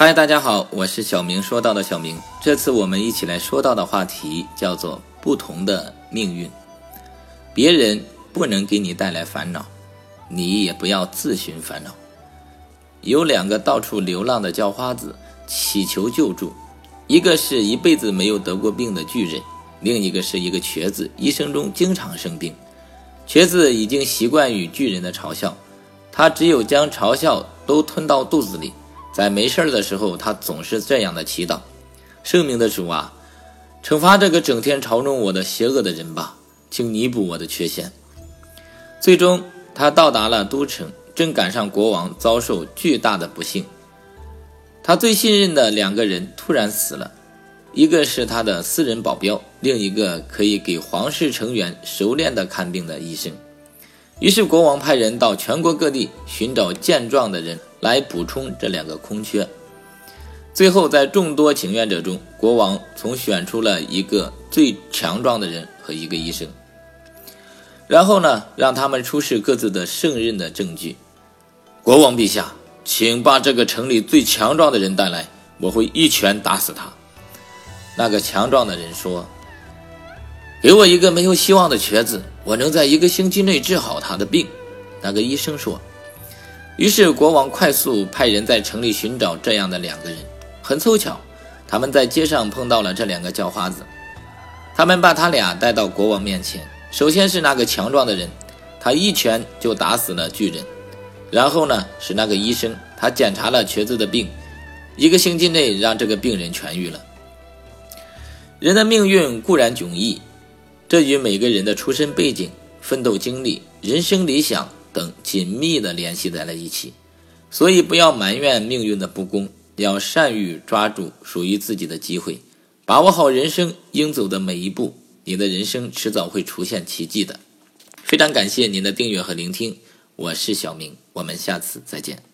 嗨，大家好，我是小明。说到的小明，这次我们一起来说到的话题叫做“不同的命运”。别人不能给你带来烦恼，你也不要自寻烦恼。有两个到处流浪的叫花子，祈求救助。一个是一辈子没有得过病的巨人，另一个是一个瘸子，一生中经常生病。瘸子已经习惯于巨人的嘲笑，他只有将嘲笑都吞到肚子里。在没事的时候，他总是这样的祈祷：“圣明的主啊，惩罚这个整天嘲弄我的邪恶的人吧，请弥补我的缺陷。”最终，他到达了都城，正赶上国王遭受巨大的不幸。他最信任的两个人突然死了，一个是他的私人保镖，另一个可以给皇室成员熟练的看病的医生。于是，国王派人到全国各地寻找健壮的人。来补充这两个空缺。最后，在众多请愿者中，国王从选出了一个最强壮的人和一个医生。然后呢，让他们出示各自的胜任的证据。国王陛下，请把这个城里最强壮的人带来，我会一拳打死他。那个强壮的人说：“给我一个没有希望的瘸子，我能在一个星期内治好他的病。”那个医生说。于是国王快速派人在城里寻找这样的两个人。很凑巧，他们在街上碰到了这两个叫花子。他们把他俩带到国王面前。首先是那个强壮的人，他一拳就打死了巨人。然后呢，是那个医生，他检查了瘸子的病，一个星期内让这个病人痊愈了。人的命运固然迥异，这与每个人的出身背景、奋斗经历、人生理想。等紧密地联系在了一起，所以不要埋怨命运的不公，要善于抓住属于自己的机会，把握好人生应走的每一步，你的人生迟早会出现奇迹的。非常感谢您的订阅和聆听，我是小明，我们下次再见。